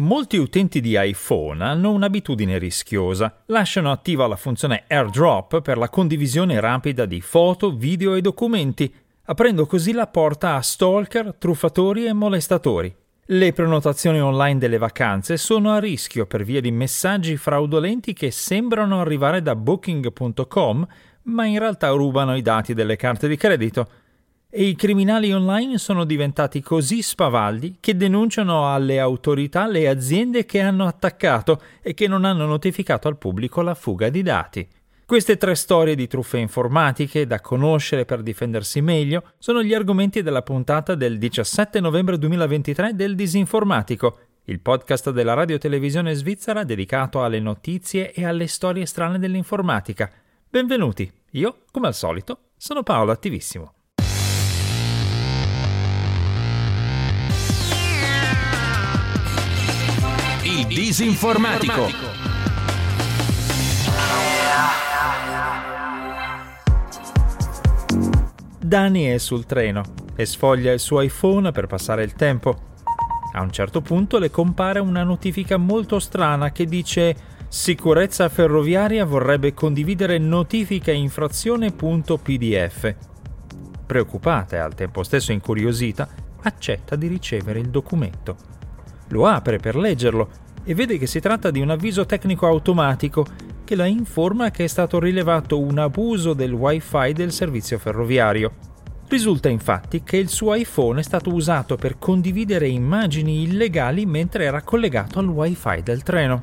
Molti utenti di iPhone hanno un'abitudine rischiosa. Lasciano attiva la funzione AirDrop per la condivisione rapida di foto, video e documenti, aprendo così la porta a stalker, truffatori e molestatori. Le prenotazioni online delle vacanze sono a rischio per via di messaggi fraudolenti che sembrano arrivare da booking.com, ma in realtà rubano i dati delle carte di credito e i criminali online sono diventati così spavaldi che denunciano alle autorità le aziende che hanno attaccato e che non hanno notificato al pubblico la fuga di dati. Queste tre storie di truffe informatiche da conoscere per difendersi meglio sono gli argomenti della puntata del 17 novembre 2023 del Disinformatico, il podcast della radio televisione svizzera dedicato alle notizie e alle storie strane dell'informatica. Benvenuti, io, come al solito, sono Paolo Attivissimo. Disinformatico. Dani è sul treno e sfoglia il suo iPhone per passare il tempo. A un certo punto le compare una notifica molto strana che dice Sicurezza ferroviaria vorrebbe condividere notifica infrazione.pdf. Preoccupata e al tempo stesso incuriosita, accetta di ricevere il documento. Lo apre per leggerlo e vede che si tratta di un avviso tecnico automatico che la informa che è stato rilevato un abuso del wifi del servizio ferroviario. Risulta infatti che il suo iPhone è stato usato per condividere immagini illegali mentre era collegato al wifi del treno.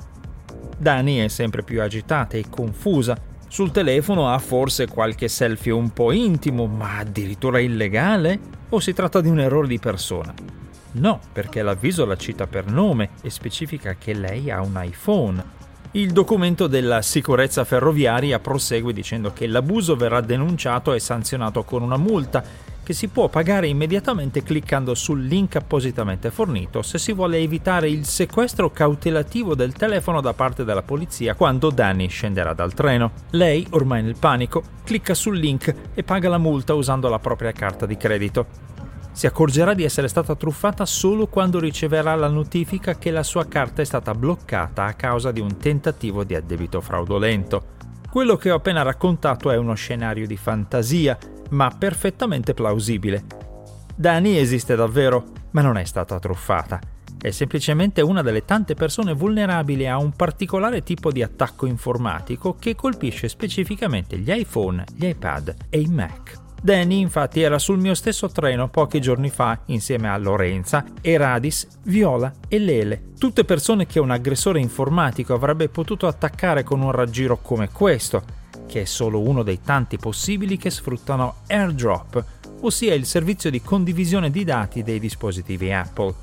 Dani è sempre più agitata e confusa. Sul telefono ha forse qualche selfie un po' intimo, ma addirittura illegale? O si tratta di un errore di persona? No, perché l'avviso la cita per nome e specifica che lei ha un iPhone. Il documento della sicurezza ferroviaria prosegue dicendo che l'abuso verrà denunciato e sanzionato con una multa che si può pagare immediatamente cliccando sul link appositamente fornito se si vuole evitare il sequestro cautelativo del telefono da parte della polizia quando Danny scenderà dal treno. Lei, ormai nel panico, clicca sul link e paga la multa usando la propria carta di credito si accorgerà di essere stata truffata solo quando riceverà la notifica che la sua carta è stata bloccata a causa di un tentativo di addebito fraudolento. Quello che ho appena raccontato è uno scenario di fantasia, ma perfettamente plausibile. Dani esiste davvero, ma non è stata truffata. È semplicemente una delle tante persone vulnerabili a un particolare tipo di attacco informatico che colpisce specificamente gli iPhone, gli iPad e i Mac. Danny infatti era sul mio stesso treno pochi giorni fa insieme a Lorenza, Eradis, Viola e Lele, tutte persone che un aggressore informatico avrebbe potuto attaccare con un raggiro come questo, che è solo uno dei tanti possibili che sfruttano AirDrop, ossia il servizio di condivisione di dati dei dispositivi Apple.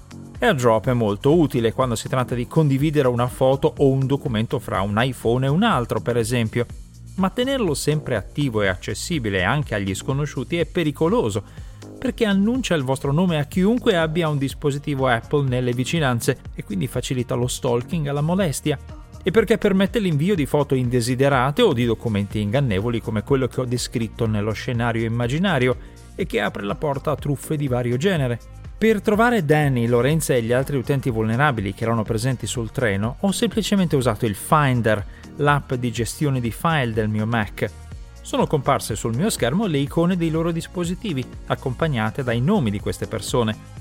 AirDrop è molto utile quando si tratta di condividere una foto o un documento fra un iPhone e un altro, per esempio, ma tenerlo sempre attivo e accessibile anche agli sconosciuti è pericoloso, perché annuncia il vostro nome a chiunque abbia un dispositivo Apple nelle vicinanze e quindi facilita lo stalking alla molestia, e perché permette l'invio di foto indesiderate o di documenti ingannevoli come quello che ho descritto nello scenario immaginario e che apre la porta a truffe di vario genere. Per trovare Danny, Lorenza e gli altri utenti vulnerabili che erano presenti sul treno, ho semplicemente usato il Finder, l'app di gestione di file del mio Mac. Sono comparse sul mio schermo le icone dei loro dispositivi, accompagnate dai nomi di queste persone.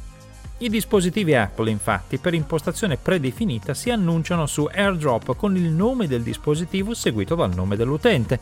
I dispositivi Apple, infatti, per impostazione predefinita si annunciano su AirDrop con il nome del dispositivo seguito dal nome dell'utente.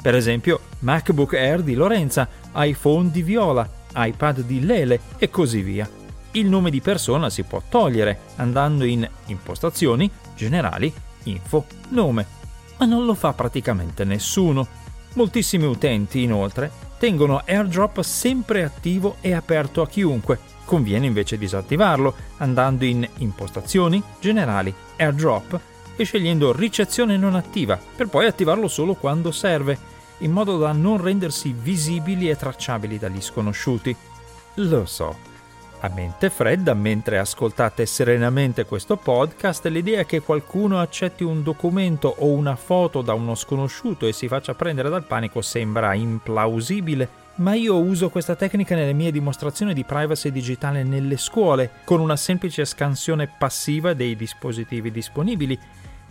Per esempio, MacBook Air di Lorenza, iPhone di Viola, iPad di Lele e così via. Il nome di persona si può togliere andando in Impostazioni, Generali, Info, Nome ma non lo fa praticamente nessuno. Moltissimi utenti, inoltre, tengono AirDrop sempre attivo e aperto a chiunque. Conviene invece disattivarlo andando in Impostazioni, Generali, AirDrop e scegliendo Ricezione non attiva, per poi attivarlo solo quando serve, in modo da non rendersi visibili e tracciabili dagli sconosciuti. Lo so, A mente fredda, mentre ascoltate serenamente questo podcast, l'idea che qualcuno accetti un documento o una foto da uno sconosciuto e si faccia prendere dal panico sembra implausibile, ma io uso questa tecnica nelle mie dimostrazioni di privacy digitale nelle scuole, con una semplice scansione passiva dei dispositivi disponibili.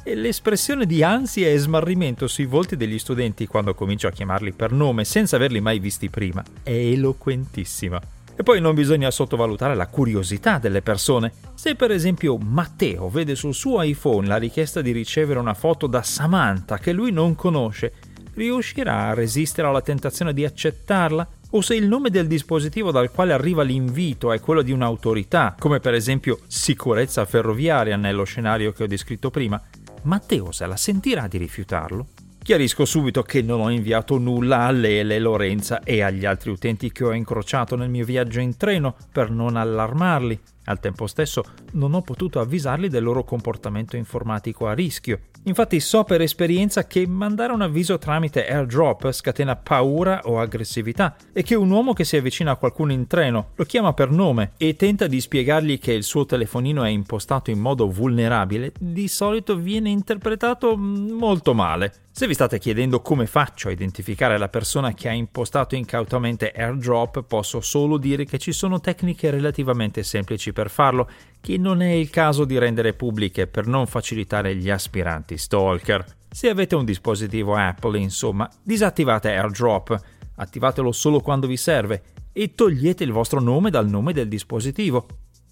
E l'espressione di ansia e smarrimento sui volti degli studenti quando comincio a chiamarli per nome senza averli mai visti prima è eloquentissima. E poi non bisogna sottovalutare la curiosità delle persone. Se per esempio Matteo vede sul suo iPhone la richiesta di ricevere una foto da Samantha che lui non conosce, riuscirà a resistere alla tentazione di accettarla? O se il nome del dispositivo dal quale arriva l'invito è quello di un'autorità, come per esempio sicurezza ferroviaria nello scenario che ho descritto prima, Matteo se la sentirà di rifiutarlo? Chiarisco subito che non ho inviato nulla a Lele, Lorenza e agli altri utenti che ho incrociato nel mio viaggio in treno per non allarmarli. Al tempo stesso non ho potuto avvisarli del loro comportamento informatico a rischio. Infatti so per esperienza che mandare un avviso tramite airdrop scatena paura o aggressività e che un uomo che si avvicina a qualcuno in treno lo chiama per nome e tenta di spiegargli che il suo telefonino è impostato in modo vulnerabile, di solito viene interpretato molto male. Se vi state chiedendo come faccio a identificare la persona che ha impostato incautamente airdrop, posso solo dire che ci sono tecniche relativamente semplici per farlo, che non è il caso di rendere pubbliche per non facilitare gli aspiranti stalker. Se avete un dispositivo Apple, insomma, disattivate airdrop, attivatelo solo quando vi serve e togliete il vostro nome dal nome del dispositivo.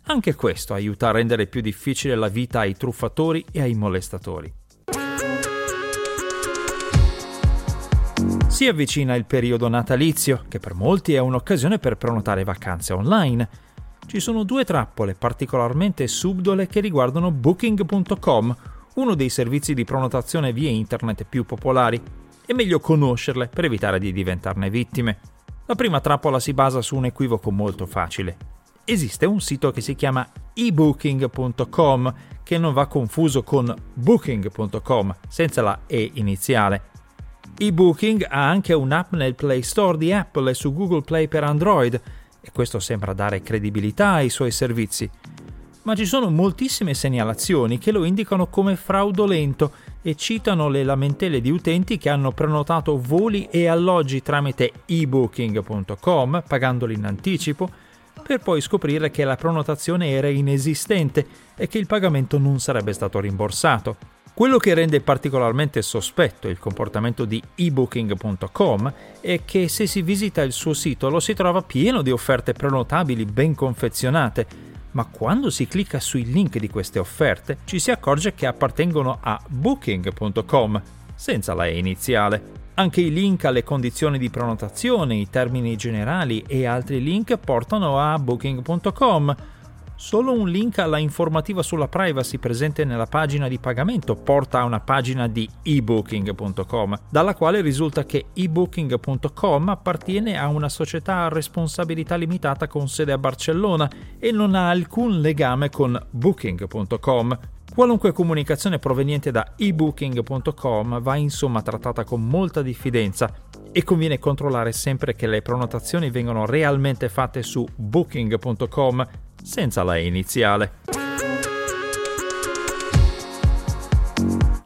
Anche questo aiuta a rendere più difficile la vita ai truffatori e ai molestatori. Si avvicina il periodo natalizio, che per molti è un'occasione per prenotare vacanze online. Ci sono due trappole particolarmente subdole che riguardano Booking.com, uno dei servizi di prenotazione via internet più popolari. È meglio conoscerle per evitare di diventarne vittime. La prima trappola si basa su un equivoco molto facile. Esiste un sito che si chiama ebooking.com, che non va confuso con booking.com, senza la E iniziale eBooking ha anche un'app nel Play Store di Apple e su Google Play per Android, e questo sembra dare credibilità ai suoi servizi. Ma ci sono moltissime segnalazioni che lo indicano come fraudolento e citano le lamentele di utenti che hanno prenotato voli e alloggi tramite ebooking.com pagandoli in anticipo, per poi scoprire che la prenotazione era inesistente e che il pagamento non sarebbe stato rimborsato. Quello che rende particolarmente sospetto il comportamento di ebooking.com è che se si visita il suo sito lo si trova pieno di offerte prenotabili ben confezionate, ma quando si clicca sui link di queste offerte ci si accorge che appartengono a booking.com, senza la E iniziale. Anche i link alle condizioni di prenotazione, i termini generali e altri link portano a booking.com, Solo un link alla informativa sulla privacy presente nella pagina di pagamento porta a una pagina di ebooking.com, dalla quale risulta che ebooking.com appartiene a una società a responsabilità limitata con sede a Barcellona e non ha alcun legame con booking.com. Qualunque comunicazione proveniente da ebooking.com va insomma trattata con molta diffidenza e conviene controllare sempre che le prenotazioni vengano realmente fatte su booking.com senza la iniziale.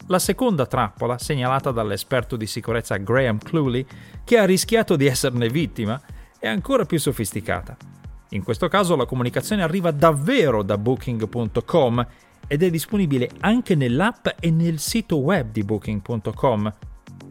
La seconda trappola, segnalata dall'esperto di sicurezza Graham Cluley, che ha rischiato di esserne vittima, è ancora più sofisticata. In questo caso la comunicazione arriva davvero da booking.com ed è disponibile anche nell'app e nel sito web di booking.com,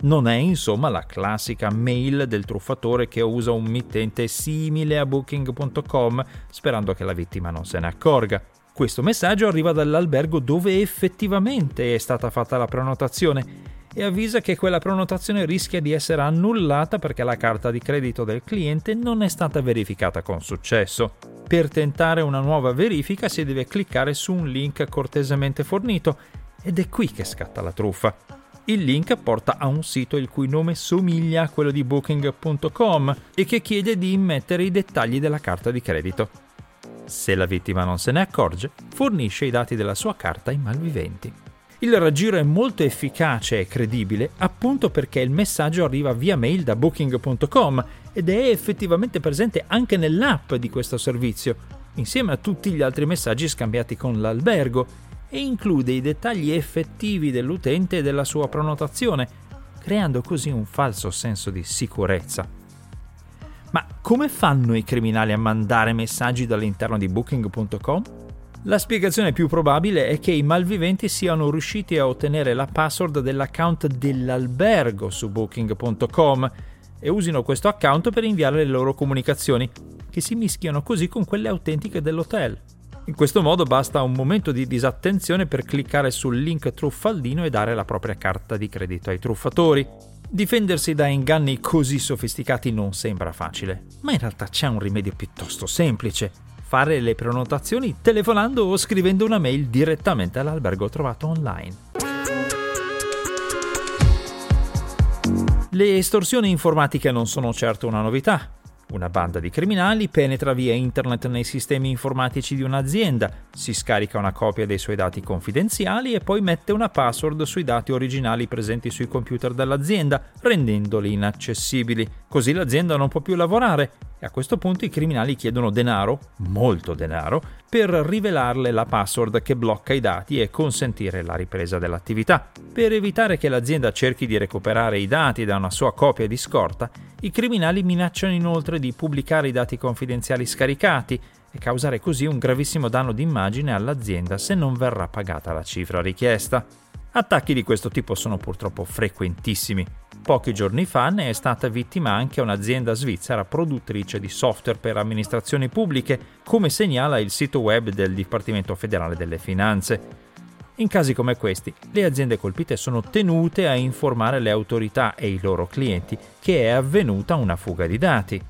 non è insomma la classica mail del truffatore che usa un mittente simile a booking.com sperando che la vittima non se ne accorga. Questo messaggio arriva dall'albergo dove effettivamente è stata fatta la prenotazione e avvisa che quella prenotazione rischia di essere annullata perché la carta di credito del cliente non è stata verificata con successo. Per tentare una nuova verifica si deve cliccare su un link cortesemente fornito ed è qui che scatta la truffa. Il link porta a un sito il cui nome somiglia a quello di booking.com e che chiede di immettere i dettagli della carta di credito. Se la vittima non se ne accorge, fornisce i dati della sua carta ai malviventi. Il raggiro è molto efficace e credibile appunto perché il messaggio arriva via mail da booking.com ed è effettivamente presente anche nell'app di questo servizio, insieme a tutti gli altri messaggi scambiati con l'albergo, e include i dettagli effettivi dell'utente e della sua prenotazione, creando così un falso senso di sicurezza. Ma come fanno i criminali a mandare messaggi dall'interno di booking.com? La spiegazione più probabile è che i malviventi siano riusciti a ottenere la password dell'account dell'albergo su booking.com e usino questo account per inviare le loro comunicazioni, che si mischiano così con quelle autentiche dell'hotel. In questo modo basta un momento di disattenzione per cliccare sul link truffaldino e dare la propria carta di credito ai truffatori. Difendersi da inganni così sofisticati non sembra facile, ma in realtà c'è un rimedio piuttosto semplice. Fare le prenotazioni telefonando o scrivendo una mail direttamente all'albergo trovato online. Le estorsioni informatiche non sono certo una novità. Una banda di criminali penetra via internet nei sistemi informatici di un'azienda, si scarica una copia dei suoi dati confidenziali e poi mette una password sui dati originali presenti sui computer dell'azienda, rendendoli inaccessibili. Così l'azienda non può più lavorare e a questo punto i criminali chiedono denaro, molto denaro, per rivelarle la password che blocca i dati e consentire la ripresa dell'attività. Per evitare che l'azienda cerchi di recuperare i dati da una sua copia di scorta, i criminali minacciano inoltre di pubblicare i dati confidenziali scaricati e causare così un gravissimo danno d'immagine all'azienda se non verrà pagata la cifra richiesta. Attacchi di questo tipo sono purtroppo frequentissimi. Pochi giorni fa ne è stata vittima anche un'azienda svizzera produttrice di software per amministrazioni pubbliche, come segnala il sito web del Dipartimento federale delle Finanze. In casi come questi, le aziende colpite sono tenute a informare le autorità e i loro clienti che è avvenuta una fuga di dati.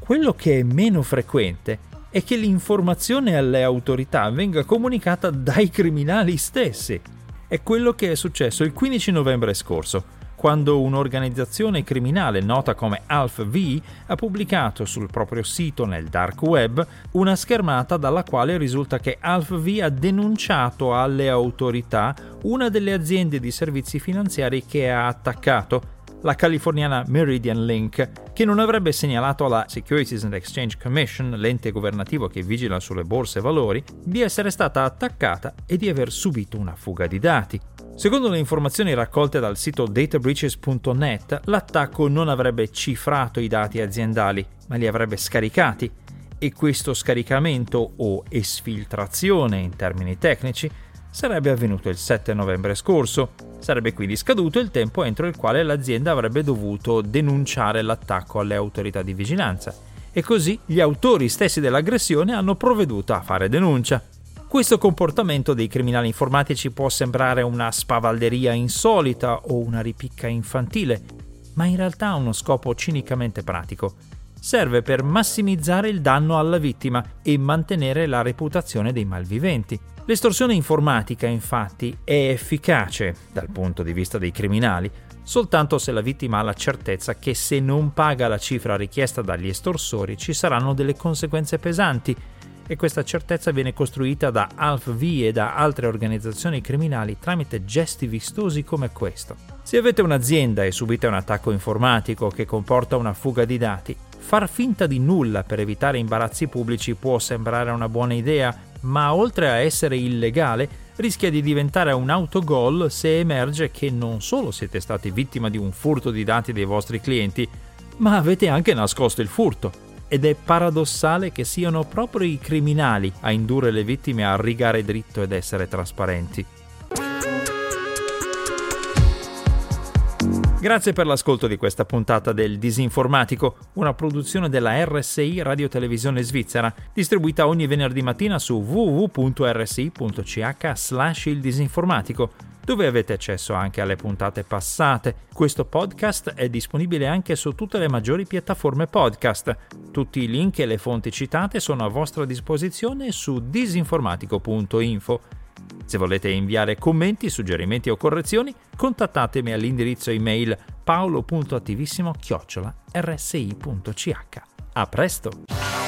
Quello che è meno frequente è che l'informazione alle autorità venga comunicata dai criminali stessi. È quello che è successo il 15 novembre scorso, quando un'organizzazione criminale nota come AlphaV ha pubblicato sul proprio sito nel dark web una schermata dalla quale risulta che AlphaV ha denunciato alle autorità una delle aziende di servizi finanziari che ha attaccato la californiana Meridian Link, che non avrebbe segnalato alla Securities and Exchange Commission, l'ente governativo che vigila sulle borse e valori, di essere stata attaccata e di aver subito una fuga di dati. Secondo le informazioni raccolte dal sito databreaches.net, l'attacco non avrebbe cifrato i dati aziendali, ma li avrebbe scaricati e questo scaricamento o esfiltrazione in termini tecnici sarebbe avvenuto il 7 novembre scorso. Sarebbe quindi scaduto il tempo entro il quale l'azienda avrebbe dovuto denunciare l'attacco alle autorità di vigilanza e così gli autori stessi dell'aggressione hanno provveduto a fare denuncia. Questo comportamento dei criminali informatici può sembrare una spavalderia insolita o una ripicca infantile, ma in realtà ha uno scopo cinicamente pratico. Serve per massimizzare il danno alla vittima e mantenere la reputazione dei malviventi. L'estorsione informatica, infatti, è efficace dal punto di vista dei criminali soltanto se la vittima ha la certezza che se non paga la cifra richiesta dagli estorsori ci saranno delle conseguenze pesanti e questa certezza viene costruita da AlphaV e da altre organizzazioni criminali tramite gesti vistosi come questo. Se avete un'azienda e subite un attacco informatico che comporta una fuga di dati, far finta di nulla per evitare imbarazzi pubblici può sembrare una buona idea, ma oltre a essere illegale, rischia di diventare un autogol se emerge che non solo siete stati vittima di un furto di dati dei vostri clienti, ma avete anche nascosto il furto. Ed è paradossale che siano proprio i criminali a indurre le vittime a rigare dritto ed essere trasparenti. Grazie per l'ascolto di questa puntata del Disinformatico, una produzione della RSI Radio Televisione Svizzera, distribuita ogni venerdì mattina su www.rsi.ch slash il disinformatico, dove avete accesso anche alle puntate passate. Questo podcast è disponibile anche su tutte le maggiori piattaforme podcast. Tutti i link e le fonti citate sono a vostra disposizione su disinformatico.info. Se volete inviare commenti, suggerimenti o correzioni, contattatemi all'indirizzo email paolo.attivissimo-rsi.ch. A presto!